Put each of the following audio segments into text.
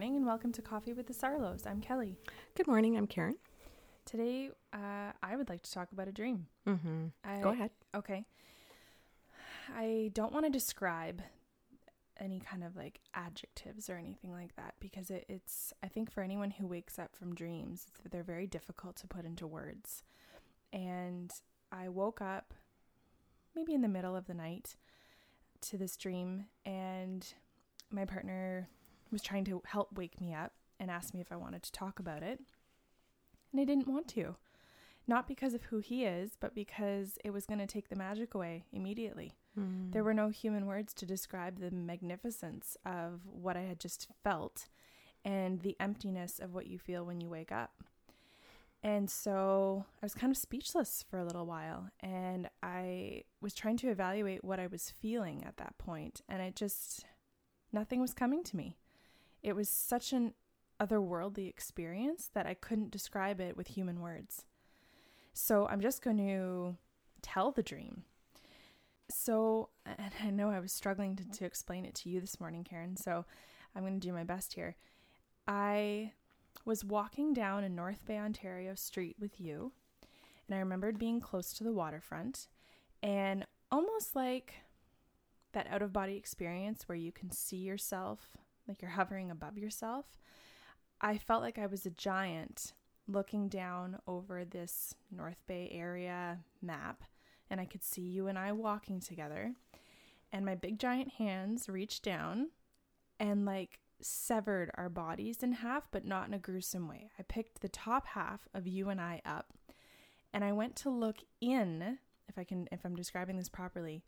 Morning and welcome to Coffee with the Sarlos. I'm Kelly. Good morning. I'm Karen. Today, uh, I would like to talk about a dream. Mm-hmm. I, Go ahead. Okay. I don't want to describe any kind of like adjectives or anything like that because it, it's, I think, for anyone who wakes up from dreams, they're very difficult to put into words. And I woke up maybe in the middle of the night to this dream, and my partner was trying to help wake me up and asked me if I wanted to talk about it. And I didn't want to. Not because of who he is, but because it was going to take the magic away immediately. Mm. There were no human words to describe the magnificence of what I had just felt and the emptiness of what you feel when you wake up. And so I was kind of speechless for a little while and I was trying to evaluate what I was feeling at that point and it just nothing was coming to me. It was such an otherworldly experience that I couldn't describe it with human words. So I'm just going to tell the dream. So, and I know I was struggling to, to explain it to you this morning, Karen, so I'm going to do my best here. I was walking down a North Bay, Ontario street with you, and I remembered being close to the waterfront and almost like that out of body experience where you can see yourself, like you're hovering above yourself. I felt like I was a giant looking down over this North Bay area map, and I could see you and I walking together. And my big giant hands reached down and like severed our bodies in half, but not in a gruesome way. I picked the top half of you and I up, and I went to look in, if I can, if I'm describing this properly,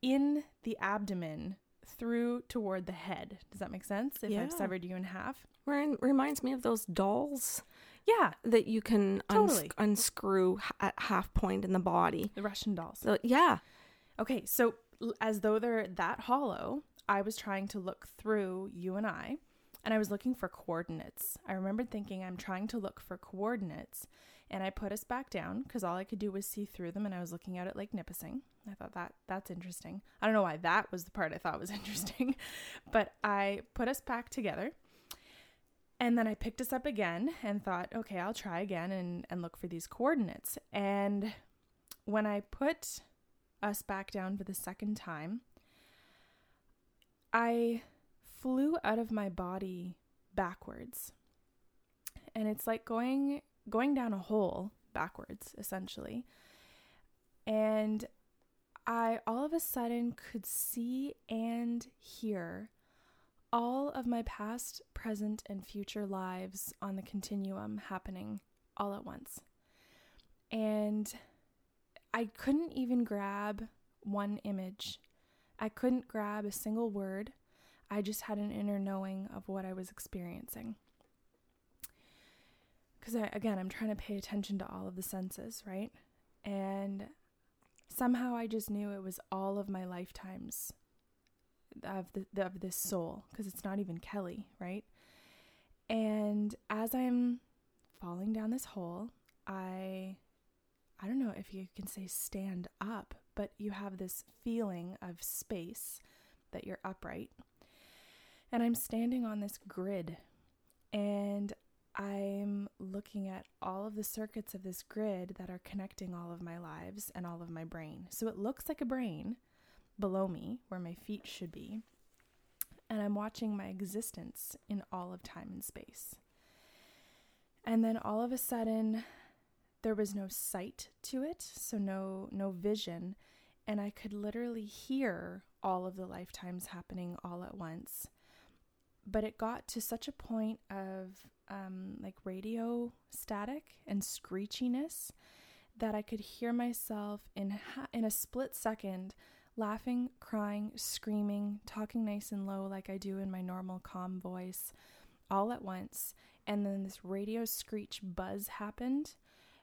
in the abdomen through toward the head. Does that make sense? If Yeah. I've severed you in half. Ryan reminds me of those dolls Yeah, that you can uns- Totally. unscrew at half point in the body. the Russian dolls. So yeah, Okay, so as though they're that hollow, I was trying to look through you and I, and I was looking for coordinates. I remembered thinking, I'm trying to look for coordinates, and I put us back down because all I could do was see through them, and I was looking at it like Nipissing. I thought that that's interesting. I don't know why that was the part I thought was interesting, but I put us back together. And then I picked us up again and thought, okay, I'll try again and, and look for these coordinates. And when I put us back down for the second time, I flew out of my body backwards. And it's like going going down a hole backwards essentially. And I all of a sudden could see and hear all of my past, present, and future lives on the continuum happening all at once. And I couldn't even grab one image. I couldn't grab a single word. I just had an inner knowing of what I was experiencing. Because, again, I'm trying to pay attention to all of the senses, right? And somehow I just knew it was all of my lifetimes of the of this soul because it's not even Kelly, right? And as I'm falling down this hole, I I don't know if you can say stand up, but you have this feeling of space that you're upright. And I'm standing on this grid and I'm looking at all of the circuits of this grid that are connecting all of my lives and all of my brain. So it looks like a brain below me where my feet should be. And I'm watching my existence in all of time and space. And then all of a sudden, there was no sight to it, so no no vision, and I could literally hear all of the lifetimes happening all at once. But it got to such a point of um, like radio static and screechiness that I could hear myself in ha- in a split second laughing, crying, screaming, talking nice and low like I do in my normal calm voice all at once. And then this radio screech buzz happened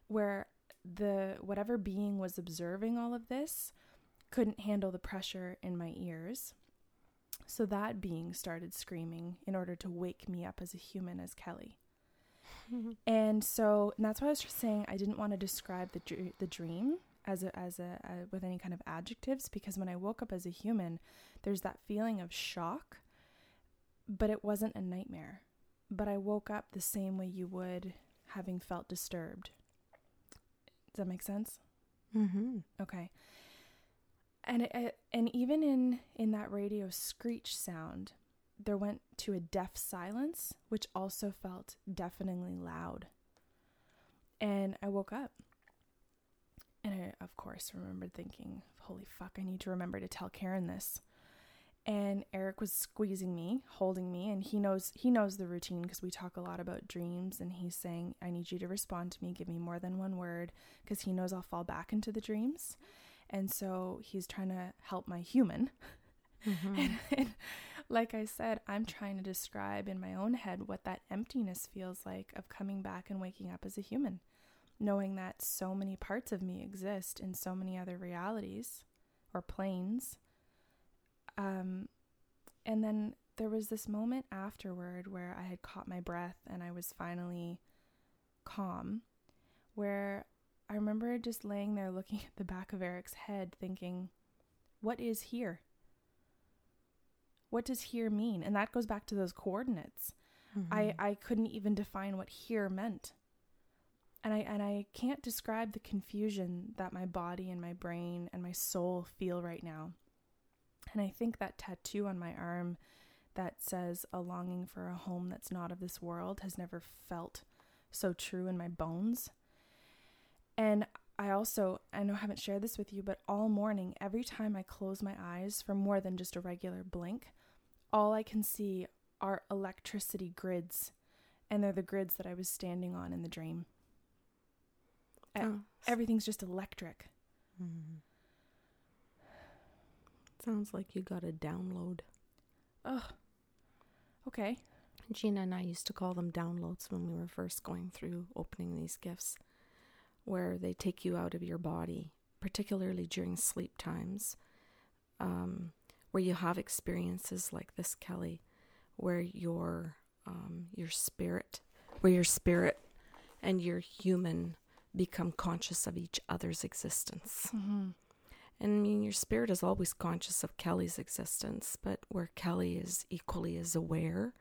where the whatever being was observing all of this couldn't handle the pressure in my ears. So that being started screaming in order to wake me up as a human as Kelly. And so and that's why I was just saying I didn't want to describe the dr- the dream as a as a, a with any kind of adjectives because when I woke up as a human, there's that feeling of shock, but it wasn't a nightmare. But I woke up the same way you would having felt disturbed. Does that make sense? Mm-hmm. Okay. And it, it- and even in in that radio screech sound, there went to a deaf silence, which also felt deafeningly loud. And I woke up. And I, of course, remembered thinking, holy fuck, I need to remember to tell Karen this. And Eric was squeezing me, holding me, and he knows he knows the routine because we talk a lot about dreams and he's saying, I need you to respond to me, give me more than one word, because he knows I'll fall back into the dreams. And so he's trying to help my human. Mm-hmm. And, and like I said, I'm trying to describe in my own head what that emptiness feels like of coming back and waking up as a human, knowing that so many parts of me exist in so many other realities or planes. Um, and then there was this moment afterward where I had caught my breath and I was finally calm, where I remember just laying there looking at the back of Eric's head, thinking, what is here? What does here mean? And that goes back to those coordinates. Mm-hmm. I, I couldn't even define what here meant. And I and I can't describe the confusion that my body and my brain and my soul feel right now. And I think that tattoo on my arm that says a longing for a home that's not of this world has never felt so true in my bones. And I also, I know I haven't shared this with you, but all morning, every time I close my eyes for more than just a regular blink, all I can see are electricity grids. And they're the grids that I was standing on in the dream. Oh. Everything's just electric. Mhm. Sounds like you got a download. Ugh. Okay. Gina and I used to call them downloads when we were first going through opening these gifts, where they take you out of your body, particularly during sleep times, um, where you have experiences like this, Kelly, where your um, your spirit, where your spirit and your human become conscious of each other's existence. Mm-hmm. And I mean, your spirit is always conscious of Kelly's existence, but where Kelly is equally as aware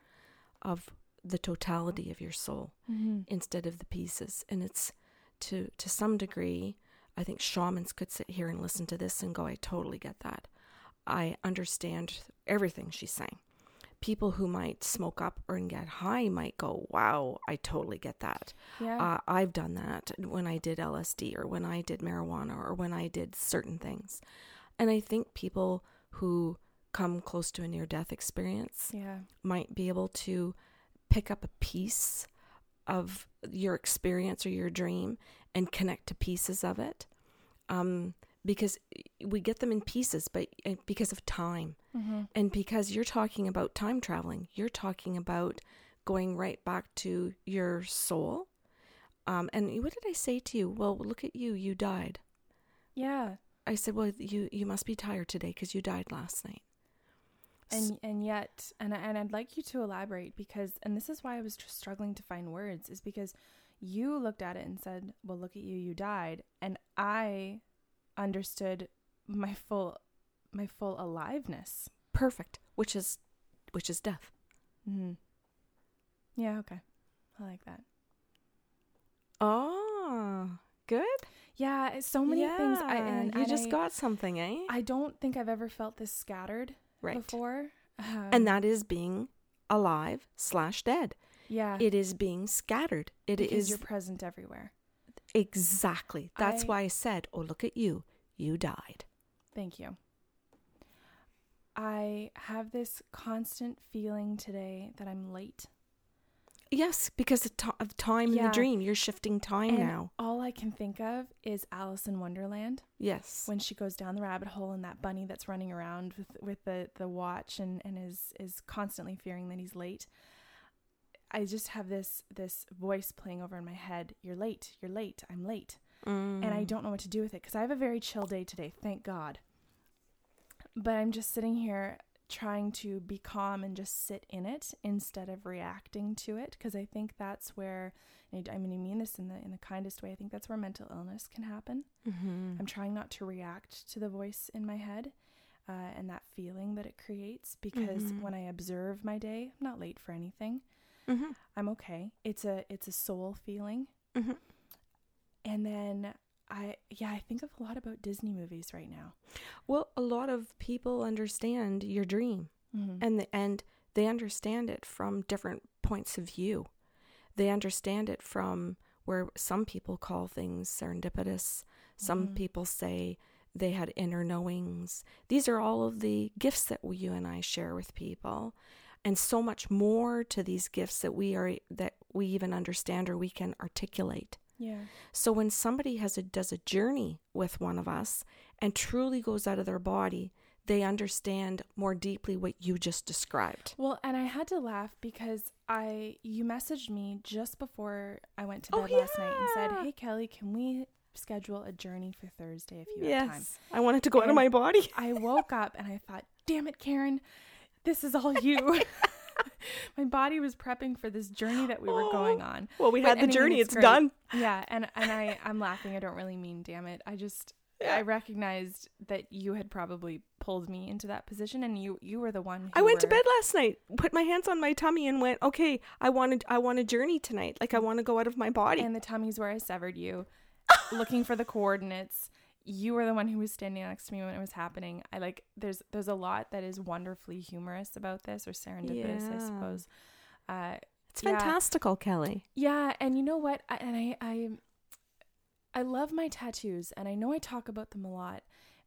of the totality of your soul Mm-hmm. instead of the pieces. And it's to to some degree, I think shamans could sit here and listen to this and go, I totally get that. I understand everything she's saying. People who might smoke up or get high might go, Wow, I totally get that. Yeah. Uh, I've done that when I did LSD or when I did marijuana or when I did certain things. And I think people who come close to a near death experience yeah. might be able to pick up a piece of your experience or your dream and connect to pieces of it. Um, because we get them in pieces, but because of time. Mm-hmm. And because you're talking about time traveling, you're talking about going right back to your soul. Um, and what did I say to you? Well, look at you, you died. Yeah. I said, well, you you must be tired today because you died last night. And and yet and I- and I'd like you to elaborate because and this is why I was tr- struggling to find words is because you looked at it and said, "Well, look at you, you died," and I understood my full my full aliveness. perfect, which is which is death. Mm-hmm. Yeah. Okay. I like that. Oh, good. Yeah. So many things. I and, you and just I, got something, eh? I don't think I've ever felt this scattered right. before. Um, and that is being alive slash dead. yeah, It is being scattered. It is because you're present everywhere. exactly. That's I- why I said, "Oh, look at you. You died." Thank you. I have this constant feeling today that I'm late. Yes, because of, of time in Yeah. the dream, you're shifting time and now. all I can think of is Alice in Wonderland Yes. when she goes down the rabbit hole and that bunny that's running around with with the, the watch and, and is is constantly fearing that he's late. I just have this this voice playing over in my head. You're late. You're late. I'm late. and I Mm. don't know what to do with it because I have a very chill day today, thank God. But I'm just sitting here trying to be calm and just sit in it instead of reacting to it because I think that's where I mean I mean this in the in the kindest way. I think that's where mental illness can happen. Mhm. I'm trying not to react to the voice in my head. uh, and that feeling that it creates. Because Mhm. when I observe my day, I'm not late for anything. Mm-hmm. I'm okay. It's a it's a soul feeling. Mm-hmm. And then I yeah, I think of a lot about Disney movies right now. Well, a lot of people understand your dream. Mm-hmm. and the, and they understand it from different points of view. They understand it from where some people call things serendipitous. Some Mhm. people say they had inner knowings. These are all of the gifts that we, you and I share with people, and so much more to these gifts that we are that we even understand or we can articulate. Yeah. So when somebody has a does a journey with one of us and truly goes out of their body, they understand more deeply what you just described. Well, and I had to laugh because I you messaged me just before I went to Oh, bed last night and said, "Hey Kelly, can we schedule a journey for Thursday if you have time?" I wanted to go out of my body. I woke up and I thought, "Damn it, Karen, this is all you." my body was prepping for this journey that we were Oh. going on. Well, we But, had I the mean, journey. it's It's, done. Yeah, and and I I'm laughing. I don't really mean damn it. I just Yeah. I recognized that you had probably pulled me into that position and you you were the one who I went to bed last night, put my hands on my tummy, and went, "Okay, I wanted, I want a journey tonight. Like I mm. want to go out of my body." and the tummy's where I severed you, looking for the coordinates. You were the one who was standing next to me when it was happening. I like there's there's a lot that is wonderfully humorous about this or serendipitous, I suppose. Uh, it's yeah. fantastical, Kelly. yeah, and you know what? I, and I I I love my tattoos, and I know I talk about them a lot,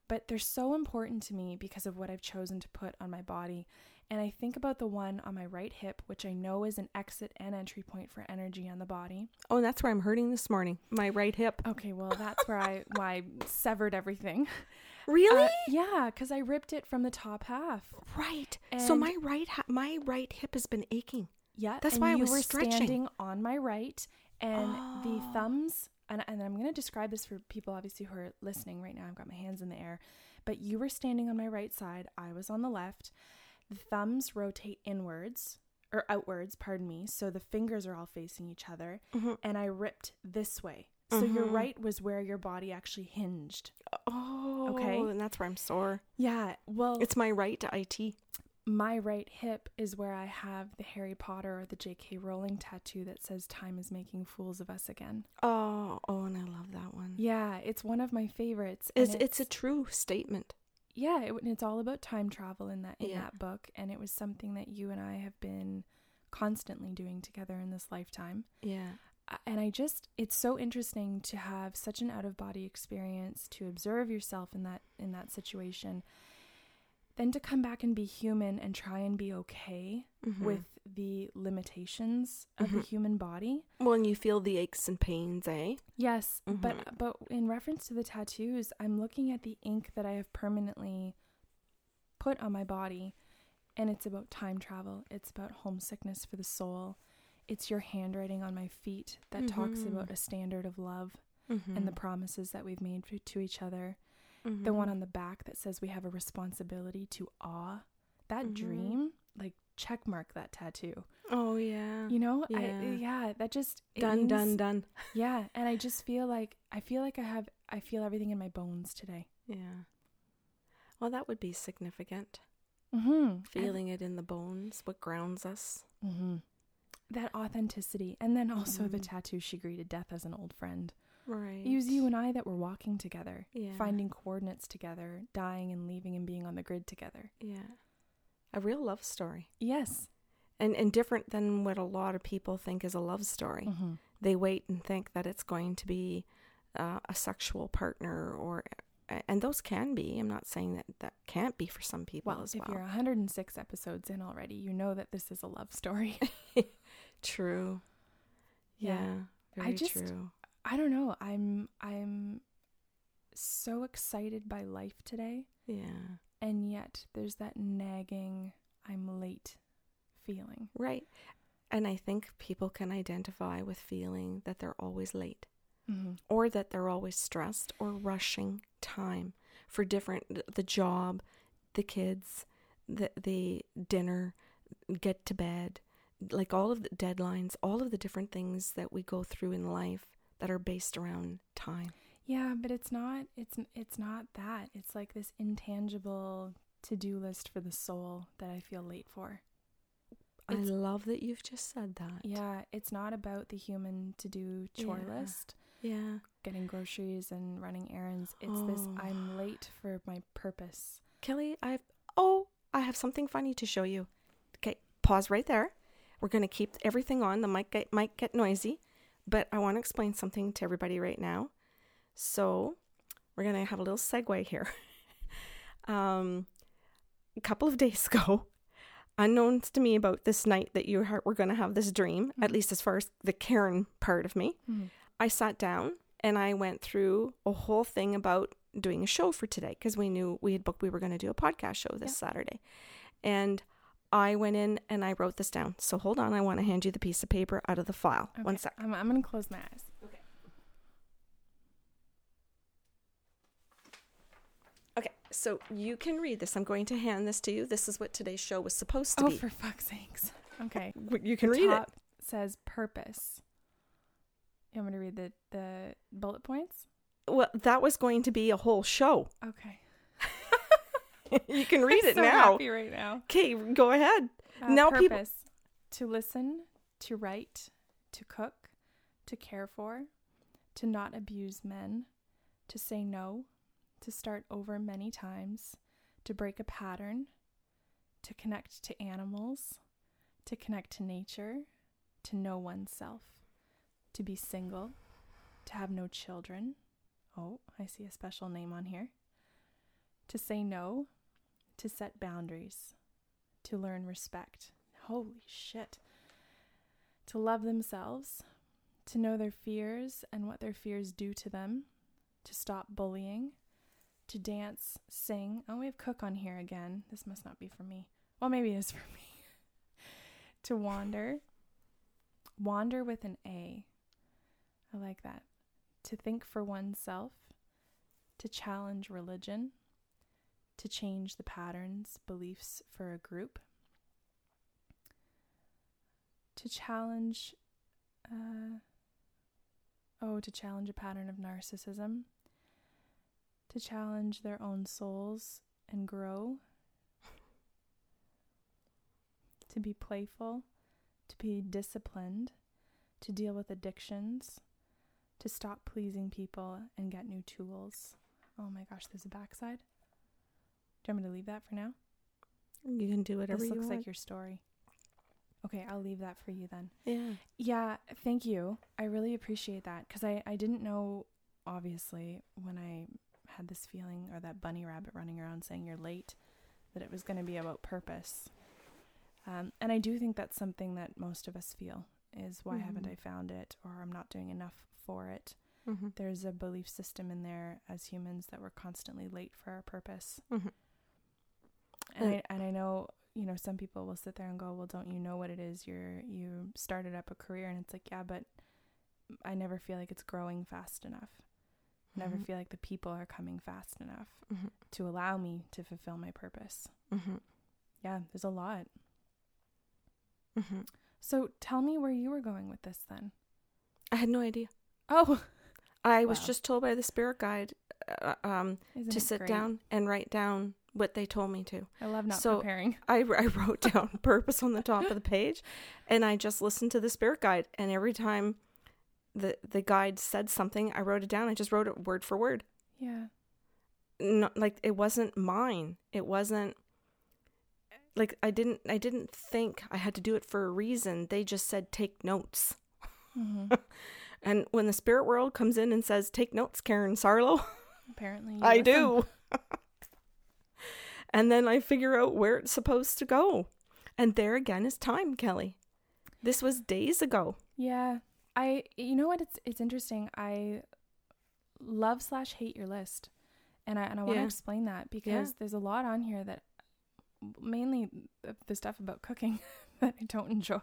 but they're so important to me because of what I've chosen to put on my body. And I think about the one on my right hip, which I know is an exit and entry point for energy on the body. Oh, and that's where I'm hurting this morning. My right hip. Okay, well, that's where I why I severed everything. Really? Uh, yeah, because I ripped it from the top half. right. so my right, ha- my right hip has been aching. Yeah, That's and why I you was were stretching. standing on my right, and the Oh. thumbs. And, and I'm going to describe this for people, obviously, who are listening right now. I've got my hands in the air, but you were standing on my right side. I was on the left. The thumbs rotate inwards or outwards, pardon me. So the fingers are all facing each other, Mhm. and I ripped this way. So your Mhm. right was where your body actually hinged. Oh, Okay. And that's where I'm sore. Yeah. Well, It's my right IT. my right hip is where I have the Harry Potter or the J.K. Rowling tattoo that says "Time is making fools of us again." Oh, oh, and I love that one. Yeah, it's one of my favorites. and It's, it's a true statement. Yeah, it, it's all about time travel in that in Yeah. that book, and it was something that you and I have been constantly doing together in this lifetime. Yeah. And I just, it's so interesting to have such an out of body experience to observe yourself in that in that situation, then to come back and be human and try and be okay Mhm. with the limitations of the Mhm. human body. Well, and you feel the aches and pains, eh? Yes, Mhm. but but in reference to the tattoos, I'm looking at the ink that I have permanently put on my body, and it's about time travel. It's about homesickness for the soul. It's your handwriting on my feet that talks Mhm. about a standard of love Mm-hmm. and the promises that we've made to each other. The one on the back that says we have a responsibility to awe. That Mhm. dream, like check mark that tattoo. Oh yeah. You know, Yeah. I yeah, that just done, done, means- done. Yeah, and I just feel like I feel like I have I feel everything in my bones today. Yeah. Well, that would be significant. Mm-hmm. Feeling it in the bones, what grounds us. mm-hmm. that authenticity, and then also the Mhm. tattoo. She greeted death as an old friend. Right. It was you and I that were walking together, Yeah. finding coordinates together, dying and leaving and being on the grid together. Yeah. A real love story. Yes. And and different than what a lot of people think is a love story. Mm-hmm. They wait and think that it's going to be uh, a sexual partner or and those can be. I'm not saying that that can't be for some people Well, as if well. you're 106 episodes in already, you know that this is a love story. True. Yeah. Yeah. I just- true. I don't know. I'm I'm so excited by life today. Yeah. and yet there's that nagging I'm late feeling. Right. And I think people can identify with feeling that they're always late Mm-hmm. or that they're always stressed or rushing time for different the job, the kids, the the dinner, get to bed, like all of the deadlines, all of the different things that we go through in life that are based around time. Yeah, but it's not it's it's not that. It's like this intangible to do list for the soul that I feel late for. I love that you've just said that. Yeah, it's not about the human to do chore Yeah. list, Yeah. getting groceries and running errands. It's this Oh. I'm late for my purpose. Kelly, I've oh, I have something funny to show you. Okay, pause right there. We're gonna keep everything on. The mic get, might get noisy, but I want to explain something to everybody right now. So we're gonna have a little segue here. um, a couple of days ago, unknowns to me about this night that you were gonna have this dream, at Mhm. least as far as the Karen part of me. I sat down and I went through a whole thing about doing a show for today because we knew we had booked we were going to do a podcast show this Saturday. And I went in and I wrote this down. So hold on, I want to hand you the piece of paper out of the file. One sec. I'm, I'm going to close my eyes. Okay, Okay, so you can read this. I'm going to hand this to you. This is what today's show was supposed to Oh, be. Oh, for fuck's sakes. Okay. you can the read top says purpose. You want me to read the, the bullet points? Well, that was going to be a whole show. Okay. you can read I'm it so now. happy right now. Okay, go ahead. Uh, Now people- to listen, to write, to cook, to care for, to not abuse men, to say no, to start over many times, to break a pattern, to connect to animals, to connect to nature, to know oneself, to be single, to have no children. Oh, I see a special name on here. To say no, to set boundaries, to learn respect. Holy shit. To love themselves, to know their fears and what their fears do to them, to stop bullying, to dance, sing. Oh, we have cook on here again. This must not be for me. Well, maybe it is for me. to wander, wander with an A. I like that. To think for oneself, to challenge religion, to change the patterns, beliefs for a group, to challenge, uh, oh, to challenge a pattern of narcissism, to challenge their own souls and grow, to be playful, to be disciplined, to deal with addictions, to stop pleasing people and get new tools. Oh my gosh, there's a backside. Do you want me to leave that for now? You can do whatever this looks like your story. Okay, I'll leave that for you then. yeah. Yeah, thank you. I really appreciate that because I, I didn't know, obviously, when I had this feeling or that bunny rabbit running around saying you're late, that it was going to be about purpose. Um, and I do think that's something that most of us feel is why haven't Mhm. I found it or I'm not doing enough for it. Mm-hmm. There's a belief system in there as humans that we're constantly late for our purpose. Mhm. And Uh, I, and I know, you know, some people will sit there and go, "Well, don't you know what it is? You're you started up a career." And it's like, "Yeah, but I never feel like it's growing fast enough. Never Mhm. feel like the people are coming fast enough Mhm. to allow me to fulfill my purpose." Mhm. Yeah, there's a lot. Mhm. So, tell me where you were going with this then. I had no idea. Oh, I was just told by the spirit guide uh, um, isn't to sit great? down and write down what they told me to. I love not So- preparing. I, I wrote down purpose on the top of the page and I just listened to the spirit guide. And every time the, the guide said something, I wrote it down. I just wrote it word for word. Yeah. Not, like it wasn't mine. It wasn't like I didn't I didn't think I had to do it for a reason. They just said take notes. hmm And when the spirit world comes in and says take notes, Karen Sarlo, Apparently, I do. And then I figure out where it's supposed to go. And there again is time, Kelly. This was days ago. Yeah. I you know what it's it's interesting. I love slash hate your list. And I and I want to Yeah. explain that because there's a lot on here that mainly the- stuff about cooking that I don't enjoy.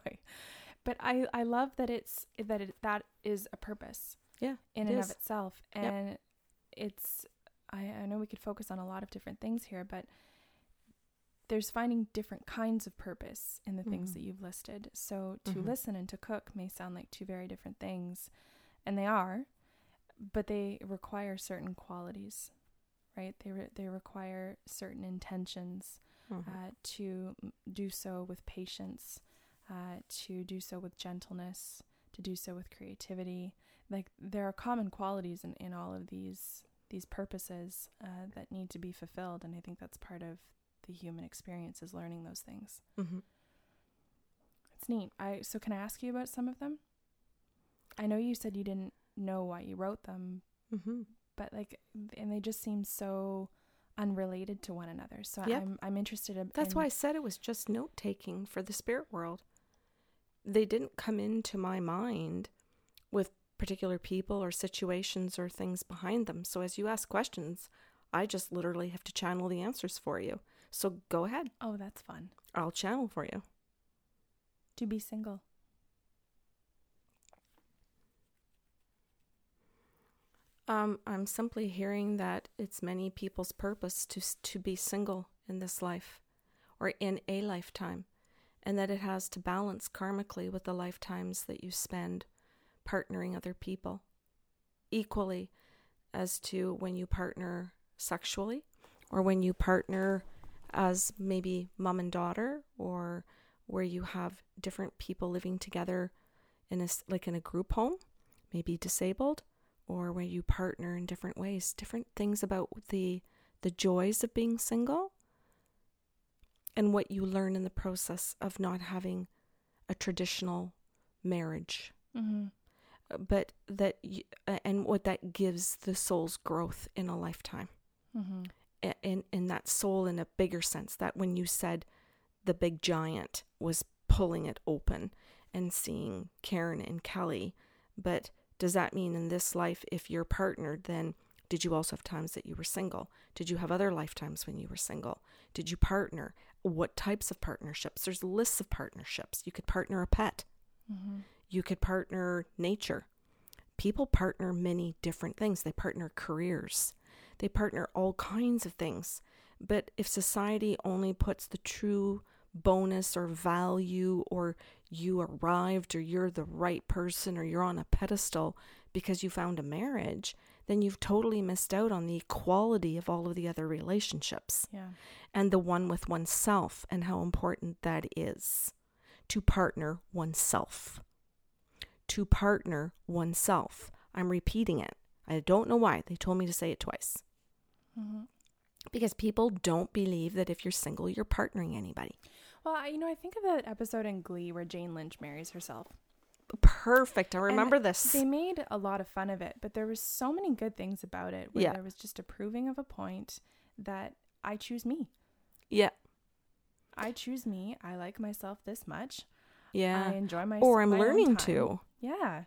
But I I love that it's that it that is a purpose Yeah. in and is. of itself. Yep. And it's I, I know we could focus on a lot of different things here, but there's finding different kinds of purpose in the things Mhm. that you've listed. So to Mhm. listen and to cook may sound like two very different things, and they are, but they require certain qualities. right? They re- they require certain intentions Mhm. uh, to do so with patience, uh, to do so with gentleness, to do so with creativity. Like there are common qualities in, in all of these these purposes uh, that need to be fulfilled, and I think that's part of the human experience is learning those things. Mhm. It's neat. I so can I ask you about some of them? I know you said you didn't know why you wrote them, Mhm. but like, and they just seem so unrelated to one another. So Yep. I'm I'm interested in. That's why I said it was just note taking for the spirit world. They didn't come into my mind with particular people or situations or things behind them. So as you ask questions, I just literally have to channel the answers for you. So go ahead. Oh, that's fun. I'll channel for you. To be single. Um, I'm simply hearing that it's many people's purpose to to be single in this life, or in a lifetime, and that it has to balance karmically with the lifetimes that you spend partnering other people, equally as to when you partner sexually, or when you partner as maybe mom and daughter, or where you have different people living together in a like in a group home, maybe disabled or where you partner in different ways different things about the the joys of being single and what you learn in the process of not having a traditional marriage Mm-hmm. Uh, but that uh, and what that gives the soul's growth in a lifetime Mm-hmm. In in that soul in a bigger sense that when you said the big giant was pulling it open and seeing Karen and Kelly but does that mean in this life if you're partnered then did you also have times that you were single did you have other lifetimes when you were single did you partner what types of partnerships there's lists of partnerships you could partner a pet Mm-hmm. you could partner nature. People partner many different things. They partner careers. They partner all kinds of things. But if society only puts the true bonus or value or you arrived or you're the right person or you're on a pedestal because you found a marriage, then you've totally missed out on the equality of all of the other relationships Yeah. and the one with oneself and how important that is to partner oneself. To partner oneself. I'm repeating it. I don't know why. They told me to say it twice. Mm-hmm. Because people don't believe that if you're single, you're partnering anybody. Well, I, you know, I think of that episode in Glee where Jane Lynch marries herself. Perfect. I And remember this. They made a lot of fun of it, but there was so many good things about it. Where Yeah. there was just a proving of a point that I choose me. Yeah. I choose me. I like myself this much. Yeah. I enjoy my Or I'm my learning to. Yeah.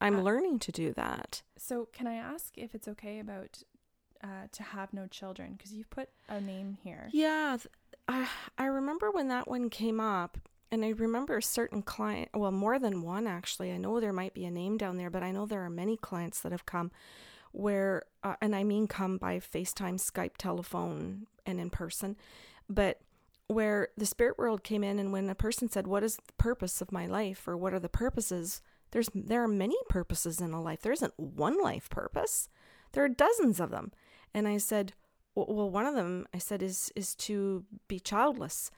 I'm Uh, learning to do that. So, can I ask if it's okay about uh, to have no children? Because you've put a name here. Yeah, I I remember when that one came up, and I remember a certain client. Well, more than one actually. I know there might be a name down there, but I know there are many clients that have come, where uh, and I mean come by FaceTime, Skype, telephone, and in person, but where the spirit world came in, and when a person said, "What is the purpose of my life?" or "What are the purposes?" There's there are many purposes in a life. There isn't one life purpose. There are dozens of them. And I said, well, one of them I said is is to be childless,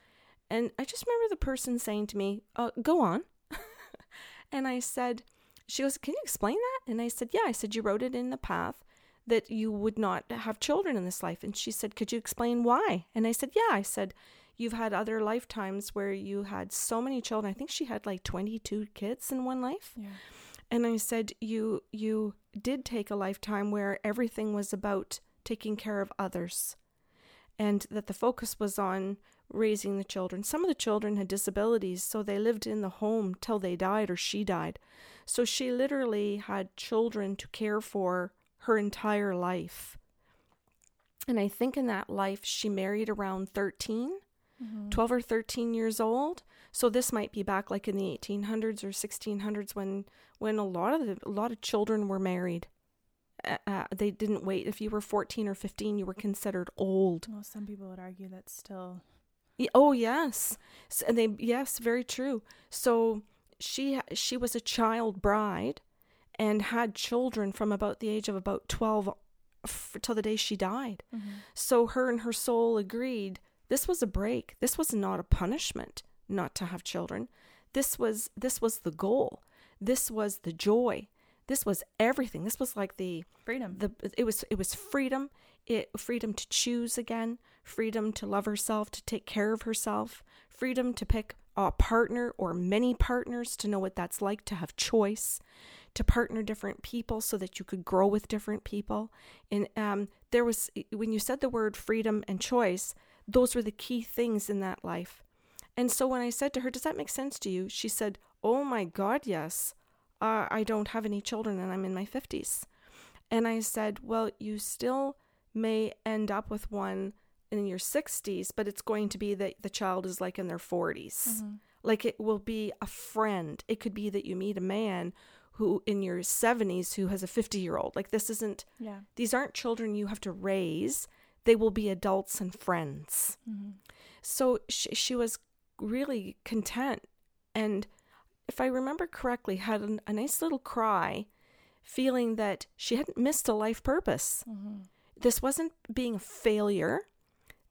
and I just remember the person saying to me, uh, "Go on," and I said, "She goes, can you explain that?" And I said, "Yeah." I said, "You wrote it in the path that you would not have children in this life," and she said, "Could you explain why?" And I said, "Yeah." I said, "You've had other lifetimes where you had so many children. I think she had like twenty-two kids in one life." Yeah. And I said, you you did take a lifetime where everything was about taking care of others, and that the focus was on raising the children. Some of the children had disabilities, so they lived in the home till they died or she died. So she literally had children to care for her entire life. And I think in that life she married around 13. Mhm. 12 or 13 years old. So this might be back like in the 1800s or 1600s when when a lot of the, a lot of children were married. Uh, uh, they didn't wait. If you were 14 or 15, you were considered old. Well, some people would argue that's still. Oh yes, and they yes, very true. So she she was a child bride, and had children from about the age of about 12 f- till the day she died. Mm-hmm. So her and her soul agreed this was a break. This was not a punishment not to have children. This was this was the goal. This was the joy. This was everything. This was like the Freedom. the it was it was freedom. It freedom to choose again, freedom to love herself, to take care of herself, freedom to pick a partner or many partners to know what that's like to have choice, to partner different people so that you could grow with different people. And um, there was when you said the word freedom and choice, those were the key things in that life. And so when I said to her, "Does that make sense to you?" she said, "Oh my God, yes. Uh, I don't have any children, and I'm in my fifties. And I said, Well, you still may end up with one in your 60s, but it's going to be that the child is like in their 40s. Mm-hmm. Like it will be a friend. It could be that you meet a man who in your 70s who has a 50 year old. Like this isn't, Yeah. these aren't children you have to raise. They will be adults and friends. Mm-hmm. So she, she was really content. And if I remember correctly, had an, a nice little cry, feeling that she hadn't missed a life purpose. Mm-hmm. This wasn't being a failure.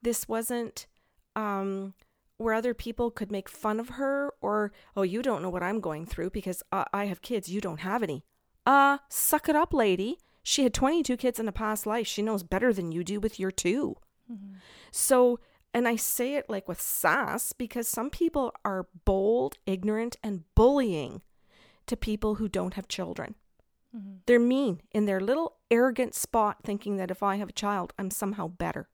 This wasn't um, where other people could make fun of her or, oh, you don't know what I'm going through because uh, I have kids. You don't have any. Uh, suck it up, lady. She had 22 kids in a past life. She knows better than you do with your two. Mm-hmm. So, and I say it like with sass because some people are bold, ignorant, and bullying to people who don't have children. Mm-hmm. They're mean in their little arrogant spot, thinking that if I have a child, I'm somehow better.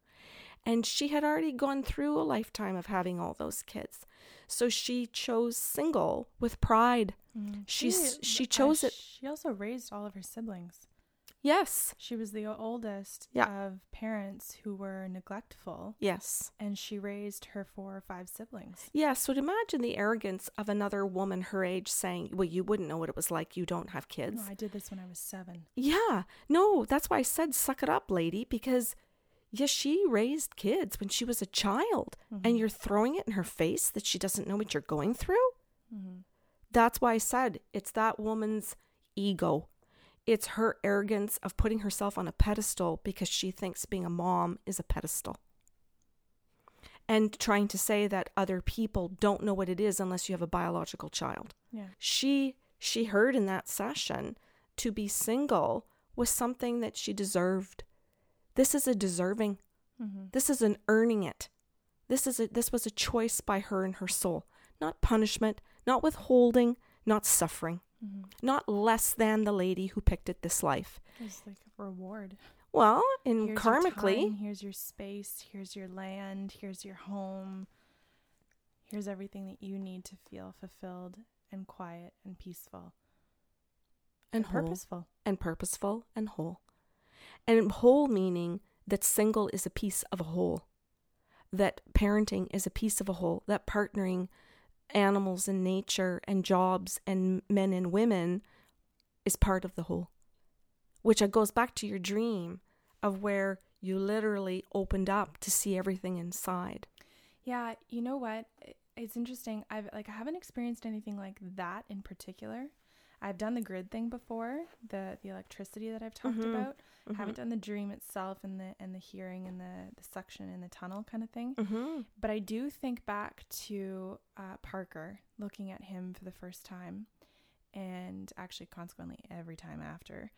And she had already gone through a lifetime of having all those kids. So she chose single with pride. Mm-hmm. She's- she uh, chose it- She also raised all of her siblings. Yes. She was the oldest Yeah. of parents who were neglectful, Yes. and she raised her four or five siblings. Yeah, so imagine the arrogance of another woman her age saying, Well, you wouldn't know what it was like, you don't have kids. No, I did this when I was seven. Yeah, no, that's why I said suck it up, lady, because yes, she raised kids when she was a child, Mhm. and you're throwing it in her face that she doesn't know what you're going through. Mm-hmm. That's why I said it's that woman's ego. It's her arrogance of putting herself on a pedestal because she thinks being a mom is a pedestal. And trying to say that other people don't know what it is unless you have a biological child. Yeah. She she heard in that session to be single was something that she deserved. This is a deserving. Mm-hmm. This is an earning it. This is a, this was a choice by her and her soul, not punishment, not withholding, not suffering, Mm-hmm. not less than the lady who picked it this life. It's like a reward. Well, in Here's your karmically, time, here's your space, here's your land, here's your home. Here's everything that you need to feel fulfilled and quiet and peaceful and whole, purposeful. and purposeful and whole. And whole meaning that single is a piece of a whole, that parenting is a piece of a whole, that partnering animals and nature and jobs and men and women is part of the whole. Which goes back to your dream of where you literally opened up to see everything inside. Yeah, you know what? It's interesting. I've like I haven't experienced anything like that in particular. I've done the grid thing before, the the electricity that I've talked Mhm. about. Mm-hmm. Haven't done the dream itself and the and the hearing and the the suction in the tunnel kind of thing. Mm-hmm. But I do think back to uh, Parker, looking at him for the first time, and actually, consequently, every time after,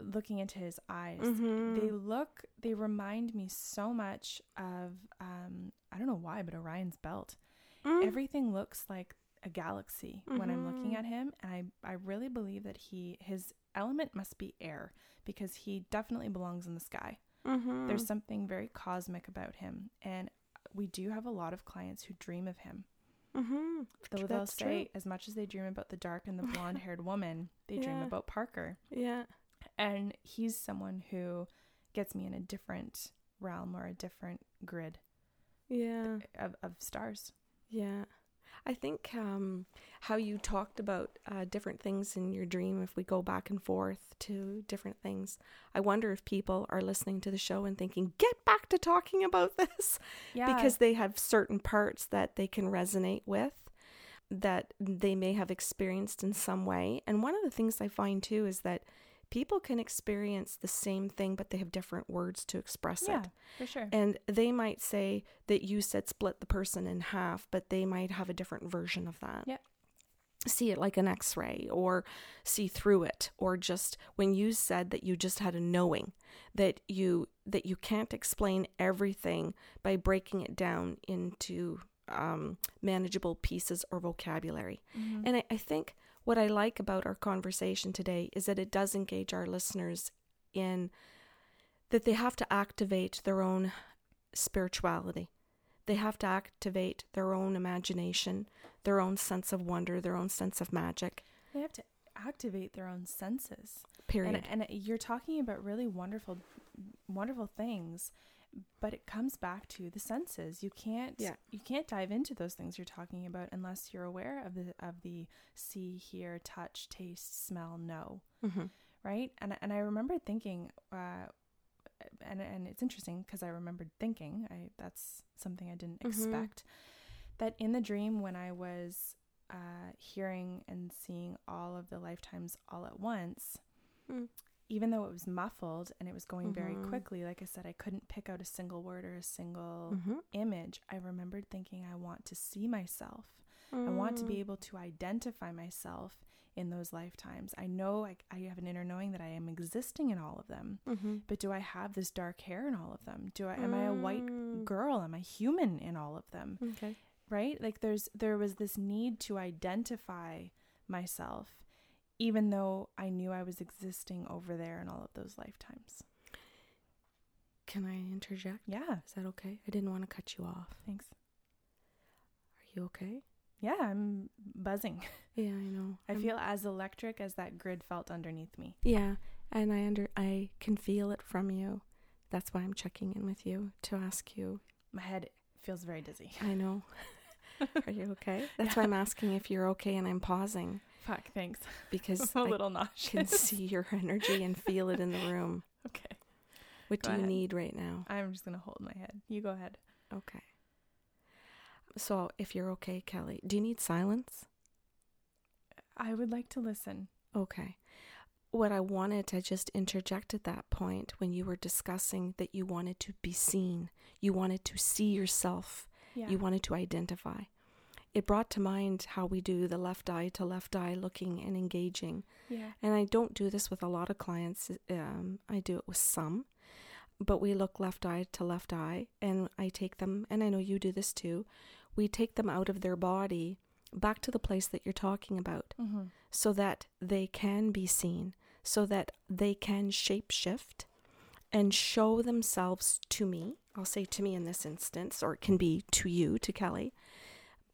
looking into his eyes. Mm-hmm. They look, they remind me so much of, um, I don't know why, but Orion's belt. Mm. Everything looks like a galaxy when I'm looking Mhm. at him, and I, I really believe that he, his element must be air because he definitely belongs in the sky. mm-hmm. There's something very cosmic about him, and we do have a lot of clients who dream of him. mm-hmm. Though they'll say, true. as much as they dream about the dark and the blonde haired woman, they dream about Parker. Yeah. And he's someone who gets me in a different realm or a different grid Yeah. of, of stars. Yeah. I think um, how you talked about uh, different things in your dream, if we go back and forth to different things, I wonder if people are listening to the show and thinking, get back to talking about this. Yeah. Because they have certain parts that they can resonate with that they may have experienced in some way. And one of the things I find too is that people can experience the same thing, but they have different words to express Yeah, it. for sure. And they might say that you said split the person in half, but they might have a different version of that. Yep. See it like an x ray or see through it, or just when you said that you just had a knowing that you that you can't explain everything by breaking it down into um, manageable pieces or vocabulary. Mhm. And I, I think what I like about our conversation today is that it does engage our listeners in that they have to activate their own spirituality. They have to activate their own imagination, their own sense of wonder, their own sense of magic. They have to activate their own senses. Period. And, and you're talking about really wonderful, wonderful things, but it comes back to the senses. You can't, Yeah. you can't dive into those things you're talking about unless you're aware of the of the see, hear, touch, taste, smell, know, Mhm. right? And and I remember thinking, uh, and and it's interesting because I remembered thinking, I that's something I didn't Mhm. expect, that in the dream when I was uh, hearing and seeing all of the lifetimes all at once, Mm. Even though it was muffled and it was going very Mhm. quickly, like I said, I couldn't pick out a single word or a single Mhm. image. I remembered thinking, I want to see myself. I want to be able to identify myself in those lifetimes. I know I, I have an inner knowing that I am existing in all of them, Mhm. but do I have this dark hair in all of them? Do I am I a white Mm. girl? Am I human in all of them? Okay. right like there's there was this need to identify myself even though i knew i was existing over there in all of those lifetimes Can I interject? yeah Is that okay? I didn't want to cut you off. thanks Are you okay? yeah i'm buzzing Yeah, I know. i I'm- feel as electric as that grid felt underneath me Yeah, and I under I can feel it from you. That's why I'm checking in with you to ask you. my head feels very dizzy I know. Are you okay? That's why I'm asking if you're okay and I'm pausing fuck thanks because i'm a I little can nauseous see your energy and feel it in the room. okay What Go do you need right now? i'm just gonna hold my head you go ahead Okay. So, if you're okay, Kelly, do you need silence? i would like to listen Okay. What I wanted to just interject at that point when you were discussing that you wanted to be seen, you wanted to see yourself, yeah you wanted to identify. It brought to mind how we do the left eye to left eye looking and engaging. yeah And I don't do this with a lot of clients, um, I do it with some. But we look left eye to left eye, and I take them, and I know you do this too. We take them out of their body back to the place that you're talking about mm-hmm. so that they can be seen, so that they can shapeshift and show themselves to me. I'll say to me in this instance, or it can be to you, to Kelly.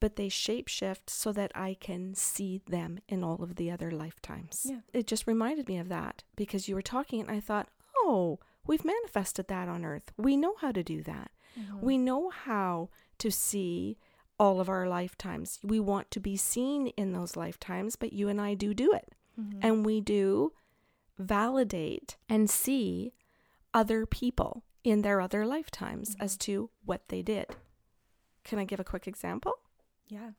But they shapeshift so that I can see them in all of the other lifetimes. Yeah. It just reminded me of that because you were talking, and I thought, oh, we've manifested that on earth. We know how to do that. Mm-hmm. We know how to see all of our lifetimes. We want to be seen in those lifetimes, but you and I do do it. Mhm. And we do validate and see other people in their other lifetimes as to what they did. Can I give a quick example? Yeah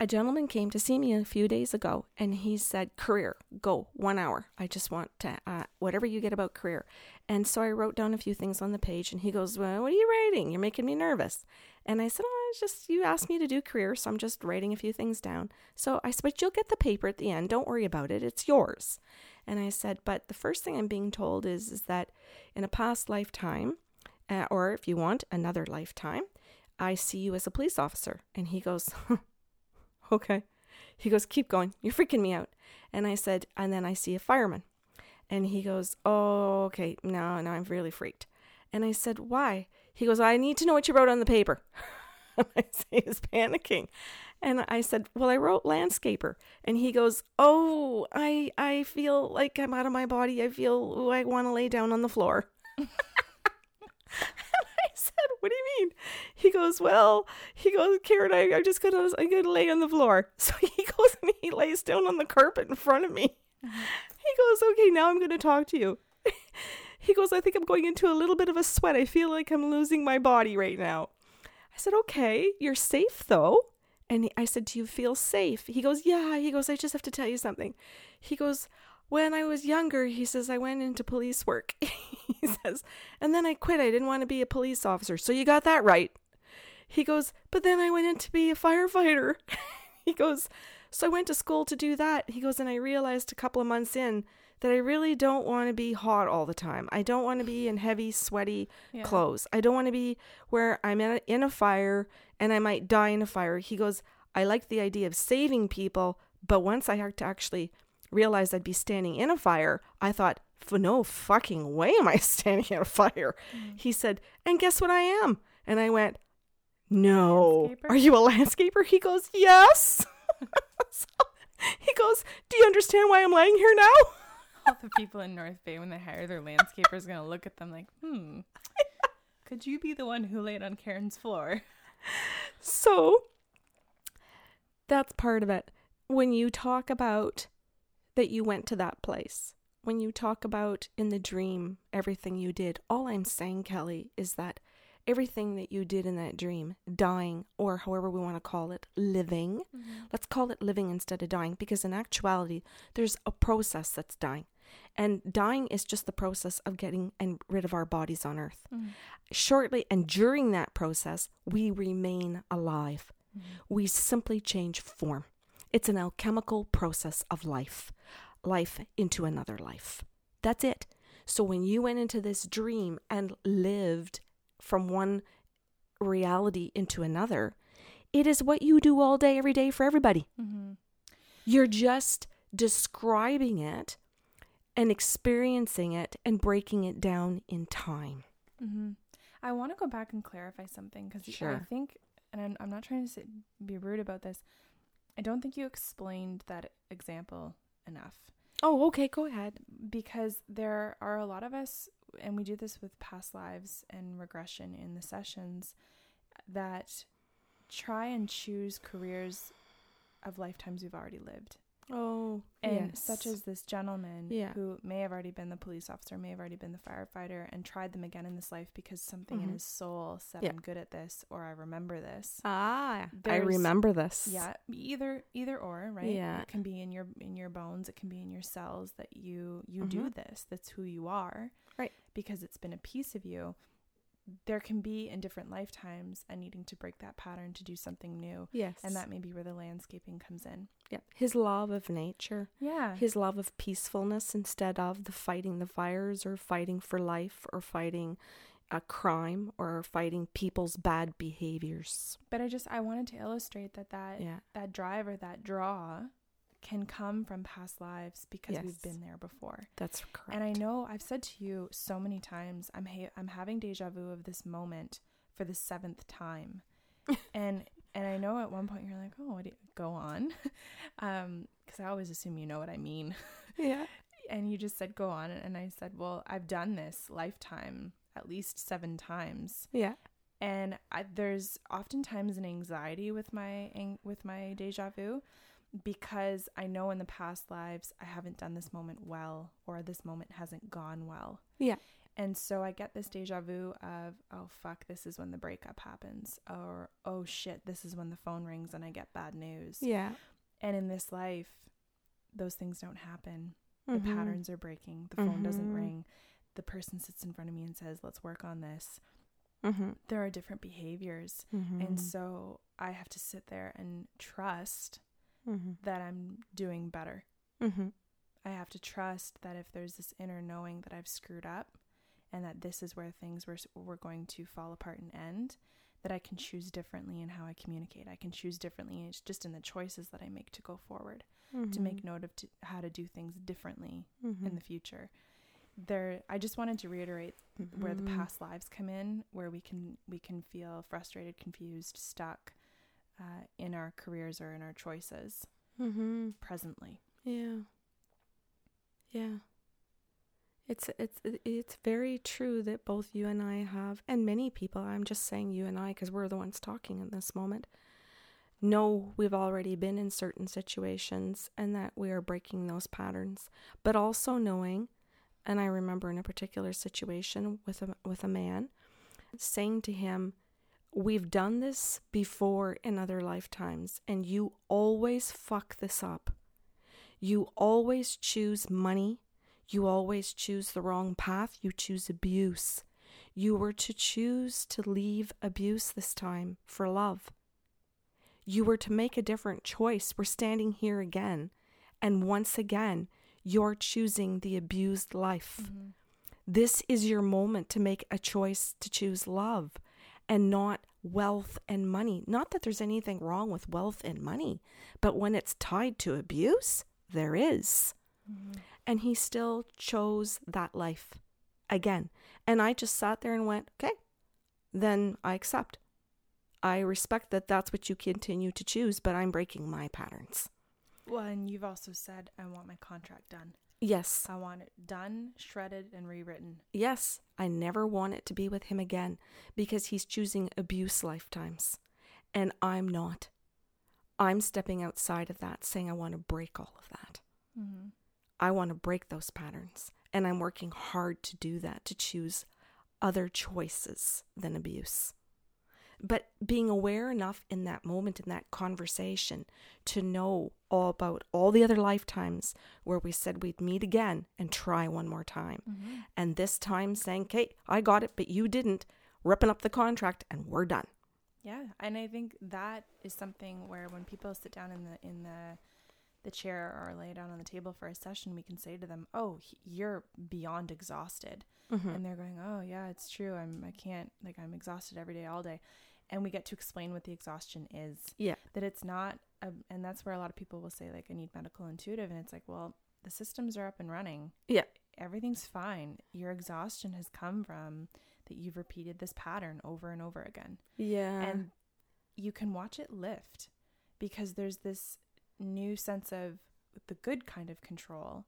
A gentleman came to see me a few days ago and he said, Career, go one hour. I just want to, uh, whatever you get about career. And so I wrote down a few things on the page and he goes, Well, what are you writing? You're making me nervous. And I said, Oh, it's just, you asked me to do career, so I'm just writing a few things down. So I said, But you'll get the paper at the end. Don't worry about it. It's yours. And I said, But the first thing I'm being told is, is that in a past lifetime, uh, or if you want, another lifetime, I see you as a police officer. And he goes, okay. He goes, keep going. You're freaking me out. And I said, and then I see a fireman. And he goes, oh, okay. No, no, I'm really freaked. And I said, why? He goes, I need to know what you wrote on the paper. I say he's panicking. And I said, well, I wrote landscaper. And he goes, oh, I, I feel like I'm out of my body. I feel ooh, I want to lay down on the floor. And I said, "What do you mean?" He goes, "Well," he goes, "Karen, I, I'm just gonna, I'm gonna lay on the floor." So he goes and he lays down on the carpet in front of me. Uh-huh. He goes, "Okay, now I'm gonna talk to you." He goes, "I think I'm going into a little bit of a sweat. I feel like I'm losing my body right now." I said, "Okay, you're safe though." And I said, "Do you feel safe?" He goes, "Yeah." He goes, "I just have to tell you something." He goes, when I was younger, he says, I went into police work. he says, and then I quit. I didn't want to be a police officer. So you got that right. He goes, but then I went in to be a firefighter. he goes, so I went to school to do that. He goes, and I realized a couple of months in that I really don't want to be hot all the time. I don't want to be in heavy, sweaty Yeah. clothes. I don't want to be where I'm in a, in a fire and I might die in a fire. He goes, I like the idea of saving people, but once I had to actually realize I'd be standing in a fire, I thought, for no fucking way am I standing in a fire. He said, and guess what I am? And I went, no. Are you a landscaper? He goes, yes. So, he goes, do you understand why I'm laying here now? All the people in North Bay, when they hire their landscapers, are going to look at them like, hmm, could you be the one who laid on Karen's floor? So that's part of it. When you talk about that you went to that place, when you talk about in the dream everything you did, all I'm saying, Kelly, is that everything that you did in that dream, dying, or however we want to call it, living, mm-hmm. let's call it living instead of dying, because in actuality, there's a process that's dying. And dying is just the process of getting and rid of our bodies on earth. Mm-hmm. Shortly and during that process, we remain alive. Mm-hmm. We simply change form. It's an alchemical process of life, life into another life. That's it. So when you went into this dream and lived from one reality into another, it is what you do all day, every day for everybody. Mm-hmm. You're just describing it and experiencing it and breaking it down in time. Mm-hmm. I want to go back and clarify something because I think, and I'm, I'm not trying to be rude about this, I don't think you explained that example enough Oh, okay, go ahead. because there are a lot of us, and we do this with past lives and regression in the sessions, that try and choose careers of lifetimes we've already lived. Oh, And such as this gentleman Yeah. who may have already been the police officer, may have already been the firefighter, and tried them again in this life because something in Mhm. his soul said, Yeah. I'm good at this, or I remember this. ah, I remember this. Yeah, either either or, right? Yeah. It can be in your in your bones, it can be in your cells that you you do this. That's who you are. Right. Because it's been a piece of you. There can be in different lifetimes a needing to break that pattern to do something new. Yes. And that may be where the landscaping comes in. yeah, his love of nature, Yeah. his love of peacefulness instead of the fighting the fires or fighting for life or fighting a crime or fighting people's bad behaviors. But I just I wanted to illustrate that that Yeah. that drive or that draw can come from past lives because Yes. we've been there before. That's correct. And I know I've said to you so many times I'm ha- I'm having deja vu of this moment for the seventh time. and and I know at one point you're like, "Oh, what do you, go on." um cuz I always assume you know what I mean. yeah. and you just said go on and I said, "Well, I've done this lifetime at least 7 times." Yeah. and I, there's oftentimes an anxiety with my with my deja vu because I know in the past lives I haven't done this moment well or this moment hasn't gone well. Yeah. And so I get this deja vu of oh fuck this is when the breakup happens or oh shit this is when the phone rings and I get bad news. Yeah. And in this life those things don't happen. The Mhm. patterns are breaking. The phone doesn't Mhm. ring. The person sits in front of me and says, "Let's work on this." Mhm. There are different behaviors Mhm. and so I have to sit there and trust Mhm. that I'm doing better. Mhm. I have to trust that if there's this inner knowing that I've screwed up and that this is where things were, were going to fall apart and end, that I can choose differently in how I communicate. I can choose differently it's just in the choices that I make to go forward, to Mhm. make note of t- how to do things differently in Mhm. the future. There, I just wanted to reiterate where the Mhm. past lives come in where we can we can feel frustrated confused stuck uh, in our careers or in our choices Mhm. presently Yeah. Yeah. It's it's it's very true that both you and I have and many people, I'm just saying you and I because we're the ones talking in this moment, know we've already been in certain situations and that we are breaking those patterns, but also knowing and I remember in a particular situation with a with a man saying to him We've done this before in other lifetimes, and you always fuck this up You always choose money. You always choose the wrong path. You choose abuse. You were to choose to leave abuse this time for love. You were to make a different choice. We're standing here again. And once again, you're choosing the abused life. Mm-hmm. This is your moment to make a choice to choose love and not wealth and money. Not that there's anything wrong with wealth and money, but when it's tied to abuse, there is. Mm-hmm. And he still chose that life again. And I just sat there and went, okay, then I accept. I respect that that's what you continue to choose, but I'm breaking my patterns. Well, and you've also said, I want my contract done. Yes. I want it done, shredded, and rewritten. Yes, I never want it to be with him again because he's choosing abuse lifetimes. And I'm not. I'm stepping outside of that, saying I want to break all of that. Mm-hmm. I want to break those patterns. And I'm working hard to do that, to choose other choices than abuse. But being aware enough in that moment, in that conversation, to know all about all the other lifetimes where we said we'd meet again and try one more time. Mm-hmm. And this time saying, Kate, I got it, but you didn't, ripping up the contract, and we're done. Yeah, and I think that is something where when people sit down in the in the the chair or lay down on the table for a session, we can say to them, "Oh, you're beyond exhausted," Mm-hmm. and they're going, "Oh, yeah, it's true. I'm I can't like I'm exhausted every day, all day," and we get to explain what the exhaustion is. Yeah. that it's not, a, and that's where a lot of people will say like, "I need medical intuitive," and it's like, well, the systems are up and running. Yeah. everything's fine. Your exhaustion has come from that you've repeated this pattern over and over again Yeah. and you can watch it lift because there's this new sense of the good kind of control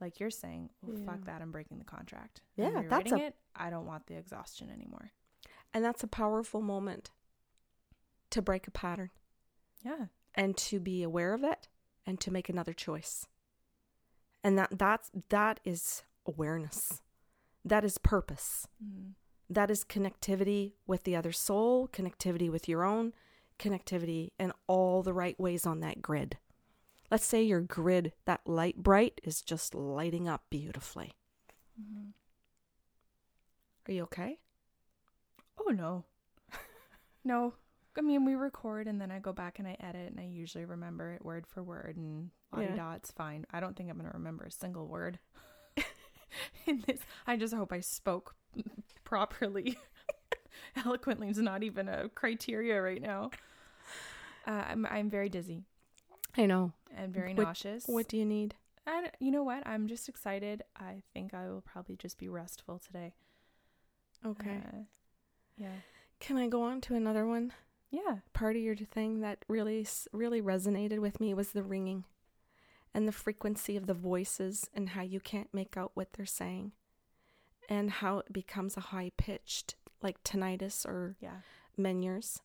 like you're saying oh, well, Yeah. fuck that i'm breaking the contract Yeah, that's a- it i don't want the exhaustion anymore and that's a powerful moment to break a pattern. yeah. And to be aware of it and to make another choice. And that that's that is awareness. That is purpose. Mm. that is connectivity with the other soul connectivity with your own connectivity in all the right ways on that grid. Let's say your grid that Lite-Brite is just lighting up beautifully. Mhm. are you okay? Oh no. No i mean we record and then i go back and i edit and i usually remember it word for word and la Yeah. da it's fine. I don't think i'm going to remember a single word in this. I just hope i spoke properly. Eloquently is not even a criteria right now. Uh, I'm, I'm very dizzy. I know. And very What- nauseous. what do you need? And you know what? I'm just excited. I think i will probably just be restful today. Okay. Uh, yeah. Can i go on to another one yeah. Part of your thing that really really resonated with me was the ringing and the frequency of the voices and how you can't make out what they're saying and how it becomes a high pitched like tinnitus or yeah. Meniere's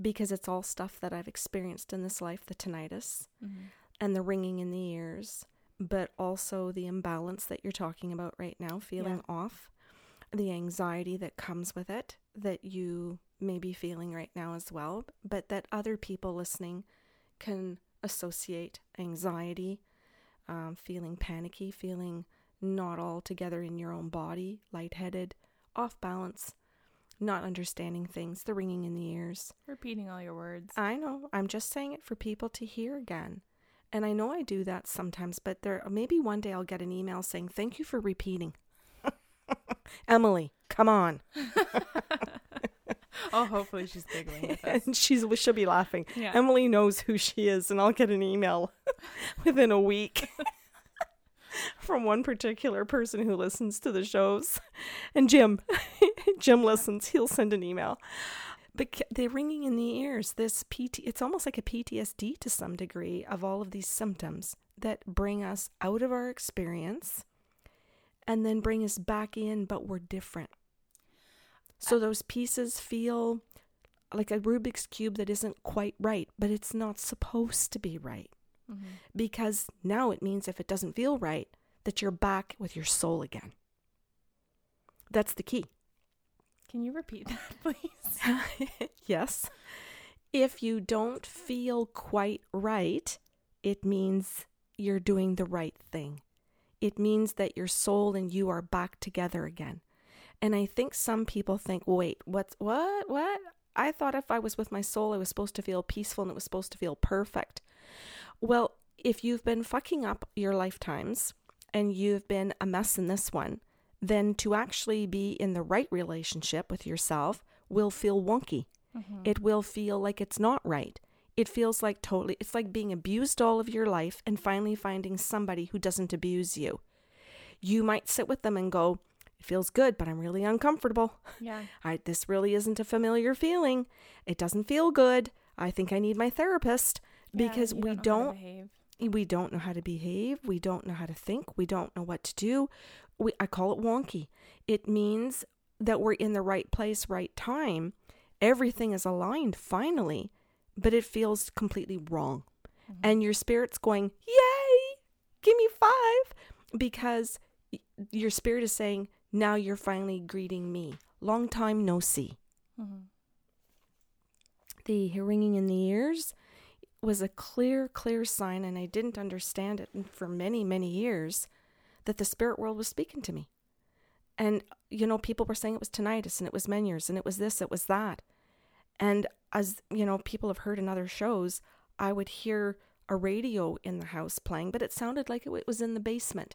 because it's all stuff that I've experienced in this life the tinnitus Mhm. and the ringing in the ears but also the imbalance that you're talking about right now feeling off the anxiety that comes with it that you may be feeling right now as well but that other people listening can associate anxiety um, feeling panicky feeling not all together in your own body lightheaded off balance not understanding things the ringing in the ears repeating all your words I know. I'm just saying it for people to hear again. And I know I do that sometimes, but there maybe one day I'll get an email saying, "Thank you for repeating." Emily, come on. oh hopefully she's giggling with us and she's she'll be laughing. yeah Emily knows who she is and I'll get an email within a week. From one particular person who listens to the shows. And Jim, Jim listens. He'll send an email. But the ringing in the ears, this PT, it's almost like a PTSD to some degree of all of these symptoms that bring us out of our experience and then bring us back in, but we're different. So those pieces feel like a Rubik's Cube that isn't quite right, but it's not supposed to be right Mhm. because now it means if it doesn't feel right, that you're back with your soul again. That's the key. can you repeat that please yes. If you don't feel quite right, it means you're doing the right thing. It means that your soul and you are back together again. And I think some people think, wait, what's what? What? I thought if I was with my soul, I was supposed to feel peaceful and it was supposed to feel perfect. Well, if you've been fucking up your lifetimes and you've been a mess in this one, then to actually be in the right relationship with yourself will feel wonky. Mm-hmm. It will feel like it's not right. It feels like totally, it's like being abused all of your life and finally finding somebody who doesn't abuse you. You might sit with them and go, it feels good, but I'm really uncomfortable. Yeah. I, this really isn't a familiar feeling. It doesn't feel good. I think I need my therapist yeah, because we don't, don't we don't know how to behave. We don't know how to think. We don't know what to do. We, I call it wonky. It means that we're in the right place, right time. Everything is aligned finally, but it feels completely wrong. Mm-hmm. And your spirit's going, Yay, give me five. Because your spirit is saying, Now you're finally greeting me. Long time no see. Mm-hmm. The ringing in the ears was a clear, clear sign, and I didn't understand it for many, many years that the spirit world was speaking to me. And, you know, people were saying it was tinnitus and it was Meniere's and it was this, it was that. And as, you know, people have heard in other shows, I would hear a radio in the house playing, but it sounded like it was in the basement.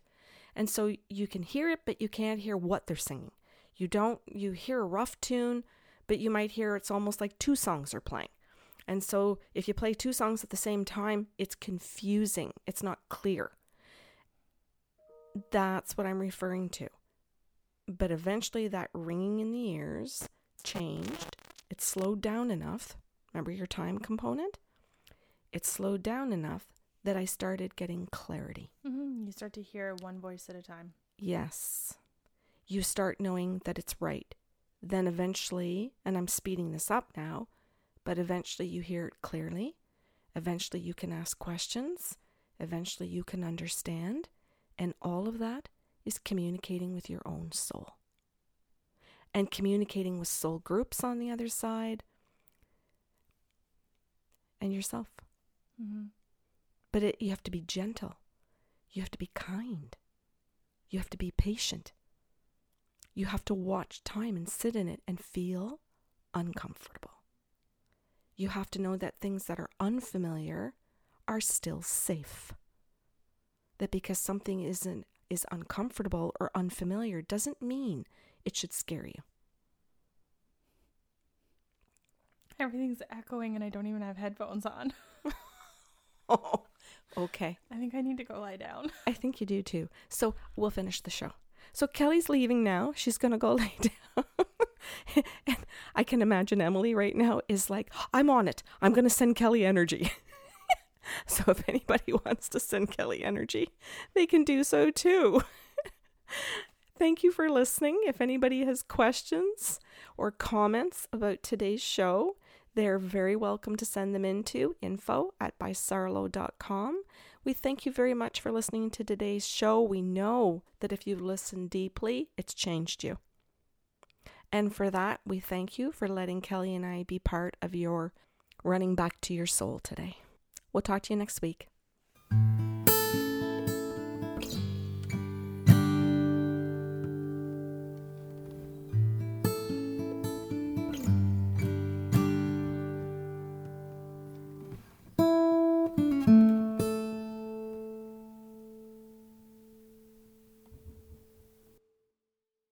And so you can hear it, but you can't hear what they're singing. You don't, you hear a rough tune, but you might hear it's almost like two songs are playing. And so if you play two songs at the same time, it's confusing, it's not clear. That's what I'm referring to. But eventually, that ringing in the ears changed. It slowed down enough. Remember your time component? It slowed down enough that I started getting clarity. Mm-hmm. You start to hear one voice at a time. Yes. You start knowing that it's right. Then eventually, and I'm speeding this up now, but eventually you hear it clearly. Eventually you can ask questions. Eventually you can understand. And all of that is communicating with your own soul and communicating with soul groups on the other side and yourself. Mm-hmm. But it, you have to be gentle, you have to be kind, you have to be patient. You have to watch time and sit in it and feel uncomfortable. You have to know that things that are unfamiliar are still safe. That because something isn't is uncomfortable or unfamiliar doesn't mean it should scare you. Everything's echoing and I don't even have headphones on. oh, okay. I think I need to go lie down. I think you do too. So we'll finish the show. So Kelly's leaving now. She's going to go lay down. and I can imagine Emily right now is like, I'm on it. I'm going to send Kelly energy. So if anybody wants to send Kelly energy, they can do so too. Thank you for listening. If anybody has questions or comments about today's show, they're very welcome to send them into info at bysarlo.com. We thank you very much for listening to today's show. We know that if you've listened deeply, it's changed you. And for that, we thank you for letting Kelly and I be part of your running back to your soul today. We'll talk to you next week.